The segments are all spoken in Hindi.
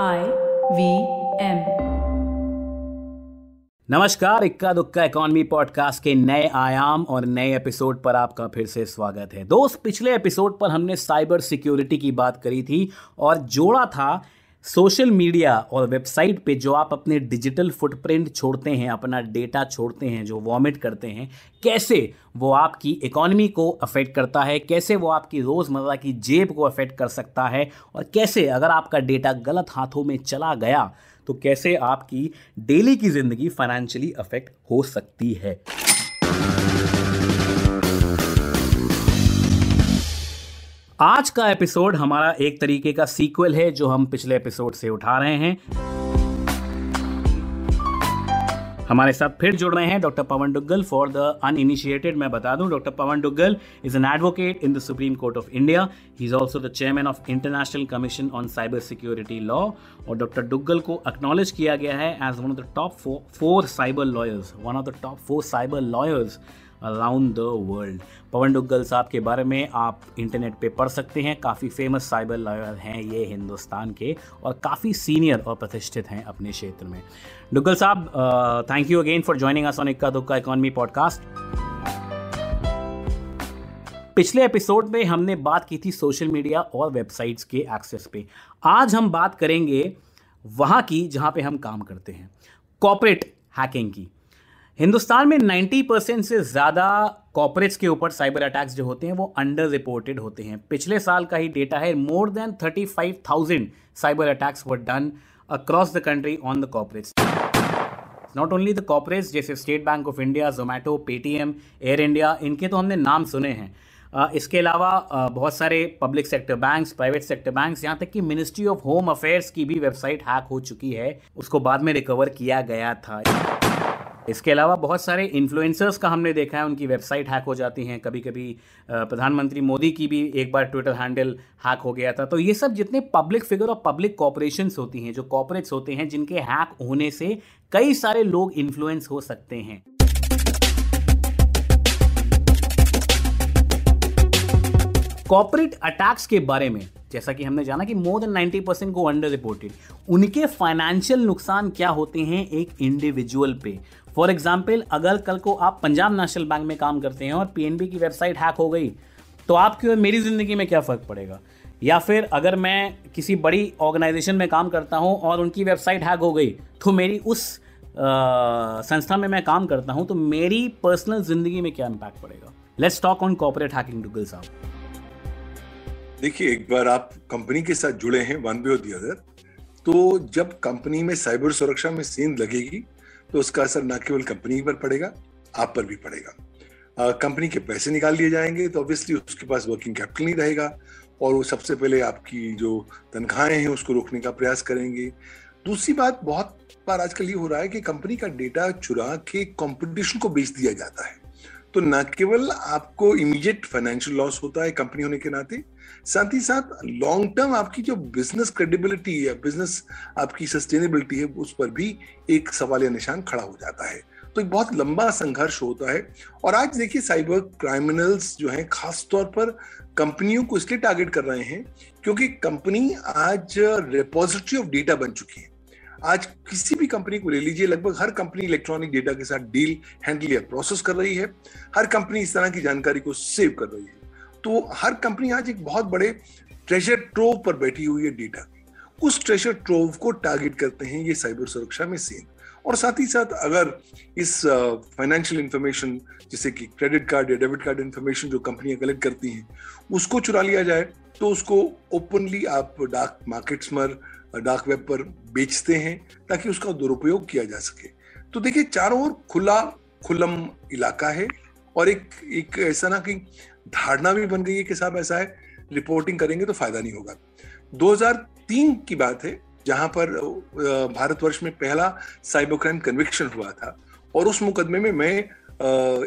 I वी एम नमस्कार, इक्का दुक्का इकोनॉमी पॉडकास्ट के नए आयाम और नए एपिसोड पर आपका फिर से स्वागत है। दोस्त, पिछले एपिसोड पर हमने साइबर सिक्योरिटी की बात करी थी और जोड़ा था सोशल मीडिया और वेबसाइट पे जो आप अपने डिजिटल फुटप्रिंट छोड़ते हैं, अपना डेटा छोड़ते हैं, जो वॉमिट करते हैं, कैसे वो आपकी इकोनॉमी को अफेक्ट करता है, कैसे वो आपकी रोज़मर्रा की जेब को अफेक्ट कर सकता है और कैसे अगर आपका डेटा गलत हाथों में चला गया तो कैसे आपकी डेली की ज़िंदगी फाइनेंशियली अफेक्ट हो सकती है। आज का एपिसोड हमारा एक तरीके का सीक्वल है जो हम पिछले एपिसोड से उठा रहे हैं। हमारे साथ फिर जुड़ रहे हैं doctor Pawan Duggal for the uninitiated मैं बता दूँ, doctor Pawan Duggal is an advocate in the Supreme Court of India he is also the chairman of International Commission on Cyber Security Law और डॉक्टर डुग्गल को एक्नॉलेज किया गया है as one of the top four cyber lawyers one of the top four cyber lawyers around the world. Pawan Duggal साहब के बारे में आप इंटरनेट पे पढ़ सकते हैं। काफ़ी फ़ेमस साइबर लॉयर हैं ये हिंदुस्तान के और काफ़ी सीनियर और प्रतिष्ठित हैं अपने क्षेत्र में। डुग्गल साहब thank you again for joining us on Ikka Dukka economy podcast पिछले एपिसोड में हमने बात की थी सोशल मीडिया और वेबसाइट्स के एक्सेस पे। आज हम बात करेंगे वहाँ की जहाँ पे हम काम करते हैं। कॉपरेट हैकिंग की। हिंदुस्तान में 90 परसेंट से ज़्यादा कॉपरेट्स के ऊपर साइबर अटैक्स जो होते हैं वो अंडर रिपोर्टेड होते हैं। पिछले साल का ही डेटा है more than 35,000 cyber attacks were done across the country on the corporates not only the corporates जैसे State Bank of India Zomato Paytm Air India इनके तो हमने नाम सुने हैं। इसके अलावा बहुत सारे public sector banks private sector banks यहाँ तक कि मिनिस्ट्री ऑफ़ होम अफेयर्स की भी वेबसाइट हैक हो चुकी है। उसको बाद में रिकवर किया गया था। इसके अलावा बहुत सारे इन्फ्लुएंसर्स का हमने देखा है, उनकी वेबसाइट हैक हो जाती हैं। कभी कभी प्रधानमंत्री मोदी की भी एक बार ट्विटर हैंडल हैक हो गया था। तो ये सब जितने पब्लिक फिगर और पब्लिक कॉपरेशन होती हैं, जो कॉपरेट्स होते हैं, जिनके हैक होने से कई सारे लोग इन्फ्लुएंस हो सकते हैं। कॉपरेट अटैक्स के बारे में, जैसा कि हमने जाना कि मोर देन 90 परसेंट को अंडर रिपोर्टेड उनके फाइनेंशियल नुकसान क्या होते हैं एक इंडिविजुअल पे? फॉर एग्ज़ाम्पल अगर कल को आप पंजाब नेशनल बैंक में काम करते हैं और पीएनबी की वेबसाइट हैक हो गई तो आपकी और मेरी ज़िंदगी में क्या फ़र्क पड़ेगा? या फिर अगर मैं किसी बड़ी ऑर्गेनाइजेशन में काम करता हूँ और उनकी वेबसाइट हैक हो गई तो मेरी उस संस्था में मैं काम करता हूँ तो मेरी पर्सनल ज़िंदगी में क्या इम्पैक्ट पड़ेगा? Let's talk on corporate hacking to Duggal साहब. देखिए, एक बार आप कंपनी के साथ जुड़े हैं वन वे और दी अदर तो जब कंपनी में साइबर सुरक्षा में सेंध लगेगी तो उसका असर न केवल कंपनी पर पड़ेगा, आप पर भी पड़ेगा। कंपनी के पैसे निकाल लिए जाएँगे तो ऑब्वियसली उसके पास वर्किंग कैपिटल नहीं रहेगा और वो सबसे पहले आपकी जो तनख्वाहें हैं, उसको रोकने का प्रयास करेंगे। दूसरी बात, बहुत बार आजकल ये हो रहा है कि कंपनी का डेटा चुरा के कंपटीशन को बेच दिया जाता है। तो न केवल आपको इमीडिएट फाइनेंशियल लॉस होता है कंपनी होने के नाते, साथ ही साथ लॉन्ग टर्म आपकी जो बिज़नेस क्रेडिबिलिटी या बिज़नेस आपकी सस्टेनेबिलिटी है, उस पर भी एक सवाल या निशान खड़ा हो जाता है। तो एक बहुत लंबा संघर्ष होता है और आज देखिए साइबर क्राइमिनल्स जो हैं खास तौर पर कंपनियों को इसलिए टारगेट कर रहे हैं क्योंकि कंपनी आज रिपोजिटरी ऑफ़ डेटा बन चुकी है। आज किसी भी कंपनी को ले लीजिए, लगभग हर कंपनी इलेक्ट्रॉनिक डेटा के साथ डील हैंडल या प्रोसेस कर रही है। हर कंपनी इस तरह की जानकारी को सेव कर रही है। तो हर कंपनी आज एक बहुत बड़े ट्रेजर ट्रोव पर बैठी हुई है डेटा उस ट्रेजर ट्रोव को टारगेट करते हैं ये साइबर सुरक्षा में सेन और साथ ही साथ अगर इस फाइनेंशियल इंफॉर्मेशन जैसे कि क्रेडिट कार्ड या डेबिट कार्ड इंफॉर्मेशन जो कंपनियाँ कलेक्ट करती हैं, उसको चुरा लिया जाए तो उसको ओपनली आप डार्क मार्केट्स में डार्क वेब पर बेचते हैं ताकि उसका दुरुपयोग किया जा सके। तो देखिए, चारों ओर खुला खुलम इलाका है और एक एक ऐसा ना कि धारणा भी बन गई है कि साहब ऐसा है, रिपोर्टिंग करेंगे तो फ़ायदा नहीं होगा। 2003 की बात है, जहाँ पर भारतवर्ष में पहला साइबर क्राइम कन्विक्शन हुआ था और उस मुकदमे में मैं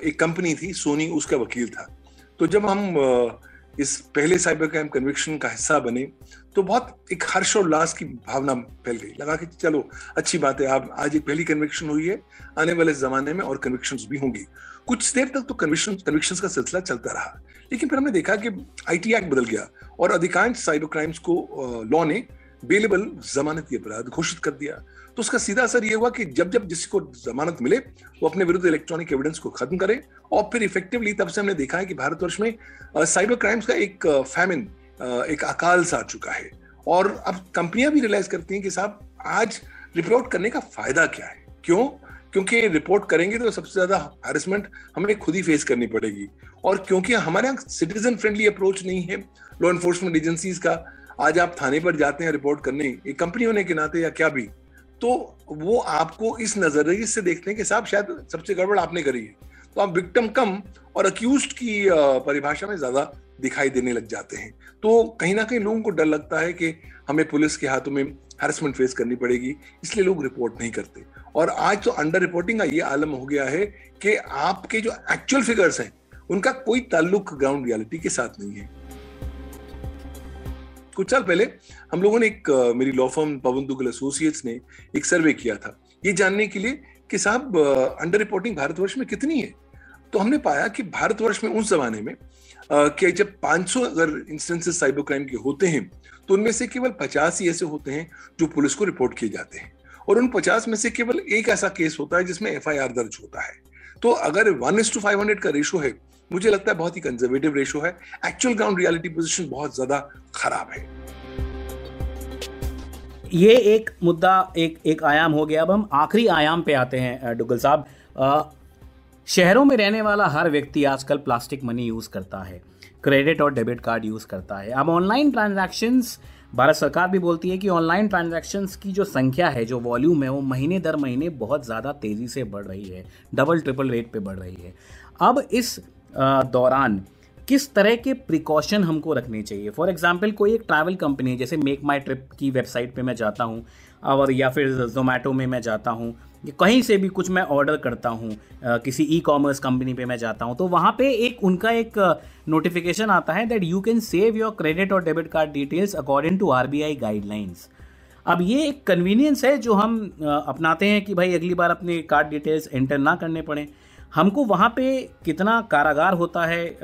एक कंपनी थी, सोनी, उसका वकील था। तो जब हम इस पहले साइबर क्राइम कन्विक्शन का हिस्सा बने तो बहुत एक हर्ष और उल्लास की भावना फैल गई। लगा कि चलो, अच्छी बात है आप आज एक पहली कन्विक्शन हुई है, आने वाले जमाने में और कन्विक्शन भी होंगी। कुछ देर तक तो कन्विक्शन कन्विक्शन का सिलसिला चलता रहा, लेकिन फिर हमने देखा कि आईटी एक्ट बदल गया और अधिकांश साइबर क्राइम्स को लॉ ने बेलेबल जमानती अपराध घोषित कर दिया। तो उसका सीधा असर यह हुआ कि जब जब जिसको जमानत मिले, वो अपने विरुद्ध इलेक्ट्रॉनिक एविडेंस को खत्म करे और फिर इफेक्टिवली तब से हमने देखा है कि भारतवर्ष में साइबर क्राइम्स का एक फैमिन एक अकाल सा आ चुका है। और अब कंपनियाँ भी रियलाइज़ करती हैं कि साहब, आज रिपोर्ट करने का फ़ायदा क्या है? क्यों? क्योंकि रिपोर्ट करेंगे तो सबसे ज़्यादा हैरेसमेंट हमें खुद ही फेस करनी पड़ेगी। और क्योंकि हमारे यहाँ सिटीजन फ्रेंडली अप्रोच नहीं है लॉ एनफोर्समेंट एजेंसीज का आज आप थाने पर जाते हैं रिपोर्ट करने, एक कंपनी होने के नाते या क्या भी तो वो आपको इस नज़रिए से देखते हैं कि साहब, शायद सबसे गड़बड़ आपने करी है। तो आप विक्टम कम और अक्यूज की परिभाषा में ज़्यादा दिखाई देने लग जाते हैं। तो कहीं ना कहीं लोगों को डर लगता है कि हमें पुलिस के हाथों में हैरेसमेंट फेस करनी पड़ेगी, इसलिए लोग रिपोर्ट नहीं करते। और आज तो अंडर रिपोर्टिंग का ये आलम हो गया है कि आपके जो एक्चुअल फिगर्स हैं, उनका कोई ताल्लुक ग्राउंड रियलिटी के साथ नहीं है। कुछ साल पहले हम लोगों ने एक मेरी law firm Pawan Duggal associates ने एक सर्वे किया था। ये जानने के लिए कि साहब अंडर रिपोर्टिंग भारतवर्ष में कितनी है? तो हमने पाया कि भारतवर्ष में उस जमाने में कि जब 500 अगर इंस्टेंसेस साइबर क्राइम के होते हैं तो उनमें से केवल 50 ही ऐसे होते हैं जो पुलिस को रिपोर्ट किए जाते हैं। और उन 50 में से केवल एक ऐसा केस होता है जिसमें एफआईआर दर्ज होता है। तो अगर one is to five hundred का रेशो है मुझे लगता है बहुत ही कंजर्वेटिव रेशो है। एक्चुअल ग्राउंड रियलिटी पोजिशन बहुत ज़्यादा खराब है। ये एक मुद्दा, एक एक आयाम हो गया। अब हम आखिरी आयाम पे आते हैं डुगल साहब। शहरों में रहने वाला हर व्यक्ति आजकल प्लास्टिक मनी यूज़ करता है, क्रेडिट और डेबिट कार्ड यूज़ करता है। अब ऑनलाइन ट्रांजैक्शंस, भारत सरकार भी बोलती है कि ऑनलाइन ट्रांजैक्शंस की जो संख्या है, जो वॉल्यूम है, वो महीने दर महीने बहुत ज़्यादा तेज़ी से बढ़ रही है, डबल, ट्रिपल रेट पे बढ़ रही है। अब इस दौरान किस तरह के प्रिकॉशन हमको रखने चाहिए? फॉर एग्ज़ाम्पल कोई एक ट्रैवल कंपनी है, जैसे मेक माई ट्रिप की वेबसाइट पे मैं जाता हूँ, और या फिर जोमेटो में मैं जाता हूँ कहीं से भी कुछ मैं ऑर्डर करता हूँ किसी ई कॉमर्स कंपनी पे मैं जाता हूँ तो वहाँ पे एक उनका एक नोटिफिकेशन आता है that you can save your credit और debit card details according to R B I guidelines अब ये एक कन्वीनियंस है जो हम अपनाते हैं कि भाई अगली बार अपने कार्ड डिटेल्स एंटर ना करने पड़े। हमको वहाँ पे कितना कारागार होता है आ,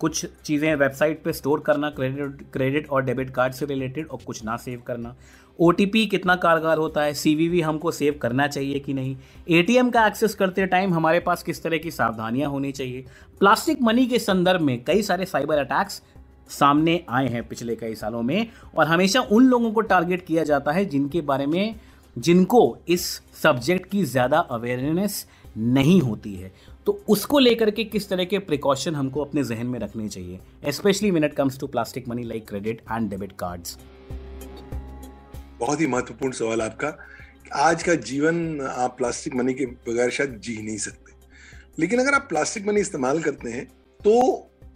कुछ चीज़ें वेबसाइट पे स्टोर करना क्रेडिट क्रेडिट और डेबिट कार्ड से रिलेटेड और कुछ ना सेव करना। ओटीपी कितना कारगर होता है सीवीवी हमको सेव करना चाहिए कि नहीं? एटीएम का एक्सेस करते टाइम हमारे पास किस तरह की सावधानियाँ होनी चाहिए? प्लास्टिक मनी के संदर्भ में कई सारे साइबर अटैक्स सामने आए हैं पिछले कई सालों में और हमेशा उन लोगों को टारगेट किया जाता है जिनके बारे में जिनको इस सब्जेक्ट की ज़्यादा अवेयरनेस नहीं होती है। तो उसको लेकर के किस तरह के प्रिकॉशन हमको अपने जहन में रखने चाहिए? Specially when it comes to plastic money like credit and debit cards बहुत ही महत्वपूर्ण सवाल आपका आज का जीवन आप प्लास्टिक मनी के बगैर शायद जी नहीं सकते। लेकिन अगर आप प्लास्टिक मनी इस्तेमाल करते हैं तो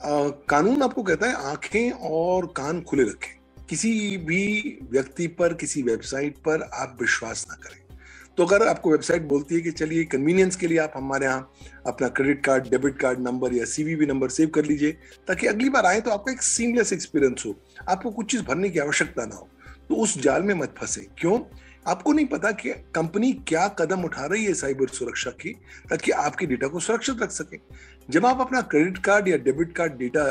आ, कानून आपको कहता है आँखें और कान खुले रखें। किसी भी व्यक्ति पर किसी वेबसाइट पर आप विश्वास ना करें। तो अगर आपको वेबसाइट बोलती है कि चलिए कन्वीनियंस के लिए आप हमारे यहाँ अपना credit card debit card number या सीवीवी नंबर सेव कर लीजिए, ताकि अगली बार आए तो आपका एक सीमलेस एक्सपीरियंस हो। आपको कुछ चीज़ भरने की आवश्यकता ना हो। तो उस जाल में मत फंसे। क्यों? आपको नहीं पता कि कंपनी क्या कदम उठा रही है साइबर सुरक्षा की, ताकि आपके डेटा को सुरक्षित रख सके। जब आप अपना क्रेडिट कार्ड या डेबिट कार्ड डेटा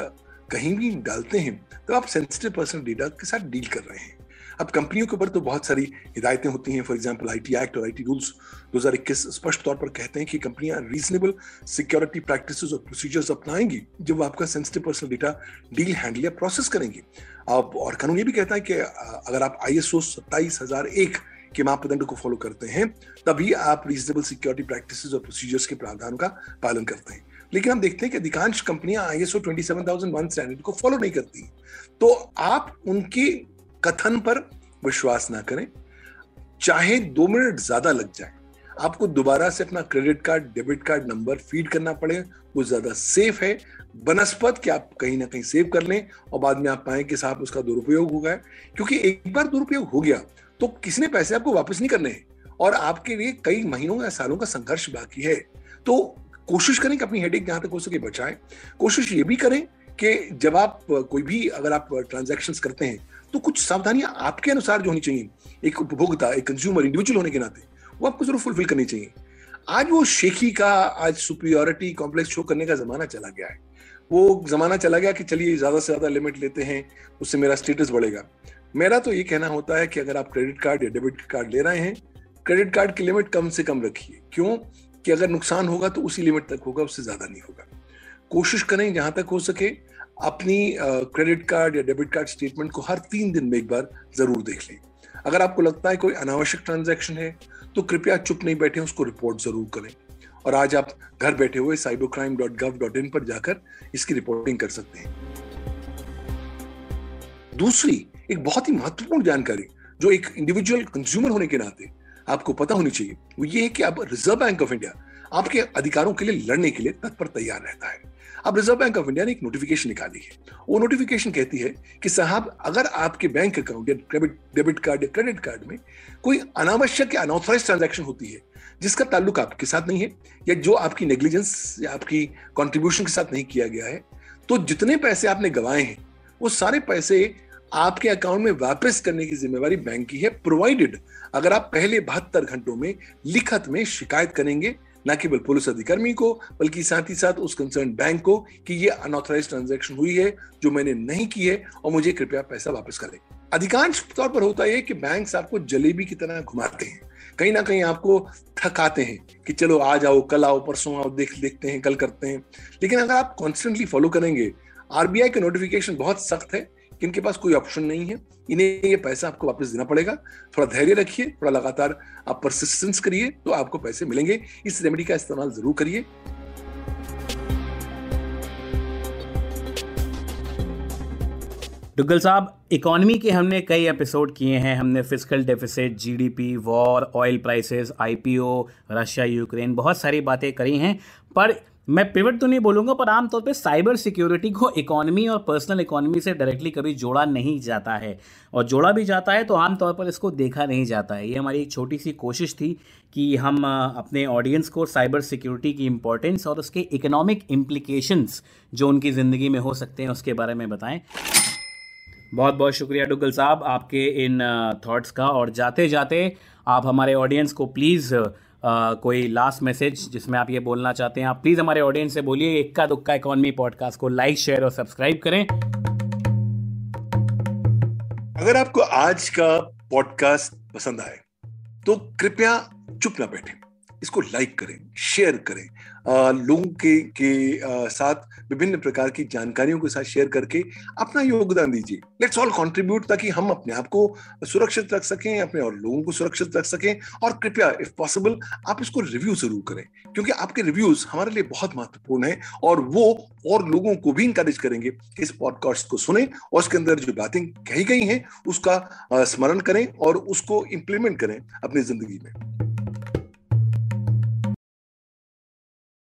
कहीं भी डालते हैं तो आप सेंसिटिव पर्सनल डेटा के साथ डील कर रहे हैं। अब कंपनियों के ऊपर तो बहुत सारी हिदायतें होती हैं for example I T act और आईटी रूल्स 2021 स्पष्ट तौर पर कहते हैं कि कंपनियाँ रीजनेबल सिक्योरिटी प्रैक्टिसेस और प्रोसीजर्स अपनाएँगी जब आपका sensitive personal data deal handle या प्रोसेस करेंगे। अब और कानून ये भी कहता है कि अगर आप आई एस ओ सत्ताईस हज़ार एक के मापदंड को फॉलो करते हैं, तभी आप रीजनेबल सिक्योरिटी प्रैक्टिस और प्रोसीजर्स के प्रावधान का पालन करते हैं। लेकिन हम देखते हैं कि अधिकांश कंपनियाँ आई एस स्टैंडर्ड को फॉलो नहीं करती। तो आप उनके कथन पर विश्वास ना करें। चाहे दो मिनट ज़्यादा लग जाए। आपको दोबारा से अपना credit card debit card number feed करना पड़े, वो ज़्यादा सेफ़ है। बनस्पत कि आप कहीं ना कहीं सेव कर लें और बाद में आप पाए कि साहब उसका दुरुपयोग हो गया क्योंकि एक बार दुरुपयोग हो गया तो किसी ने पैसे आपको वापस नहीं करने? हैं और आपके लिए कई महीनों या सालों का संघर्ष बाकी है। तो कोशिश करें कि अपनी हेडेक जहाँ तक हो सके बचाएँ। कोशिश ये भी करें कि जब आप कोई भी, अगर आप ट्रांजेक्शन करते हैं तो कुछ सावधानियाँ आपके अनुसार जो होनी चाहिए। एक उपभोक्ता, एक कंज्यूमर इंडिविजुअल होने के नाते, वो आपको ज़रूर फुलफिल करनी चाहिए। आज वो शेखी का, आज सुपरियोरिटी कॉम्प्लेक्स शो करने का जमाना चला गया है। वो जमाना चला गया कि चलिए ज़्यादा से ज़्यादा लिमिट लेते हैं, उससे मेरा स्टेटस बढ़ेगा। मेरा तो ये कहना होता है कि अगर आप क्रेडिट कार्ड या डेबिट कार्ड ले रहे हैं क्रेडिट कार्ड की लिमिट कम से कम रखिए। क्यों? कि अगर नुकसान होगा तो उसी लिमिट तक होगा, उससे ज़्यादा नहीं होगा। कोशिश करें जहाँ तक हो सके अपनी क्रेडिट कार्ड या डेबिट कार्ड स्टेटमेंट को हर तीन दिन में एक बार ज़रूर देख लें। अगर आपको लगता है कोई अनावश्यक ट्रांजैक्शन है तो कृपया चुप नहीं बैठे उसको रिपोर्ट ज़रूर करें। और आज आप घर बैठे हुए cyber crime dot gov dot in पर जाकर इसकी रिपोर्टिंग कर सकते हैं। दूसरी, एक बहुत ही महत्वपूर्ण जानकारी, जो एक इंडिविजुअल कंज्यूमर होने के नाते आपको पता होनी चाहिए, वो ये है कि अब रिज़र्व बैंक ऑफ़ इंडिया आपके अधिकारों के लिए लड़ने के लिए तत्पर तैयार रहता है। अब रिज़र्व बैंक ऑफ़ इंडिया ने एक नोटिफिकेशन निकाली है। वो नोटिफिकेशन कहती है कि साहब, अगर आपके बैंक अकाउंट या डेबिट डेबिट कार्ड या क्रेडिट कार्ड में कोई अनावश्यक या अनऑथराइज ट्रांजैक्शन होती है, जिसका ताल्लुक आपके साथ नहीं है, या जो आपकी नेग्लिजेंस या आपकी कॉन्ट्रीब्यूशन के साथ नहीं किया गया है तो जितने पैसे आपने गंवाए हैं, वो सारे पैसे आपके अकाउंट में वापस करने की जिम्मेवारी बैंक की है प्रोवाइडेड अगर आप पहले बहत्तर घंटों में, लिखत में शिकायत करेंगे न केवल पुलिस अधिकर्मी को, बल्कि साथ ही साथ उस कंसर्न बैंक को कि ये अनऑथराइज ट्रांजेक्शन हुई है, जो मैंने नहीं की है, और मुझे कृपया पैसा वापस करें अधिकांश तौर पर होता है कि बैंक आपको जलेबी की तरह घुमाते हैं। कहीं ना कहीं आपको थकाते हैं कि चलो आज आओ, कल आओ, परसों आओ, देख, देखते हैं, कल करते हैं। लेकिन अगर आप कॉन्स्टेंटली फॉलो करेंगे आरबीआई के नोटिफिकेशन बहुत सख्त है इनके पास कोई ऑप्शन नहीं है। इन्हें ये पैसा आपको वापस देना पड़ेगा। थोड़ा धैर्य रखिए, थोड़ा लगातार आप परसिस्टेंस करिए तो आपको पैसे मिलेंगे। इस रेमेडी का इस्तेमाल ज़रूर करिए। डुग्गल साहब इकोनॉमी के हमने कई एपिसोड किए हैं। हमने physical deficit GDP war oil prices IPO Russia Ukraine बहुत सारी बातें करी हैं। पर मैं पिवट तो नहीं बोलूँगा, पर आमतौर पे साइबर सिक्योरिटी को इकोनॉमी और पर्सनल इकोनॉमी से डायरेक्टली कभी जोड़ा नहीं जाता है। और जोड़ा भी जाता है तो आमतौर पर इसको देखा नहीं जाता है। ये हमारी एक छोटी सी कोशिश थी कि हम अपने ऑडियंस को साइबर सिक्योरिटी की इम्पोर्टेंस और उसके इकोनॉमिक इम्प्लीकेशंस जो उनकी ज़िंदगी में हो सकते हैं, उसके बारे में बताएँ। बहुत बहुत शुक्रिया डुगल साहब आपके इन थॉट्स का। और जाते जाते आप हमारे ऑडियंस को प्लीज़ कोई लास्ट मैसेज जिसमें आप ये बोलना चाहते हैं, आप प्लीज़ हमारे ऑडियंस से बोलिए इक्का दुक्का इकोनॉमी पॉडकास्ट को लाइक शेयर और सब्सक्राइब करें। अगर आपको आज का पॉडकास्ट पसंद आए तो कृपया चुप ना बैठे। इसको लाइक करें शेयर करें। लोगों के के साथ विभिन्न प्रकार की जानकारियों के साथ शेयर करके अपना योगदान दीजिए। लेट्स ऑल कंट्रीब्यूट ताकि हम अपने आप को सुरक्षित रख सकें, अपने और लोगों को सुरक्षित रख सकें और कृपया इफ़ पॉसिबल आप इसको रिव्यू ज़रूर करें। क्योंकि आपके रिव्यूज़ हमारे लिए बहुत महत्वपूर्ण है और वो और लोगों को भी इंकरेज करेंगे कि इस पॉडकास्ट को सुने और उसके अंदर जो बातें कही गई हैं, उसका स्मरण करें और उसको इंप्लीमेंट करें अपनी ज़िंदगी में।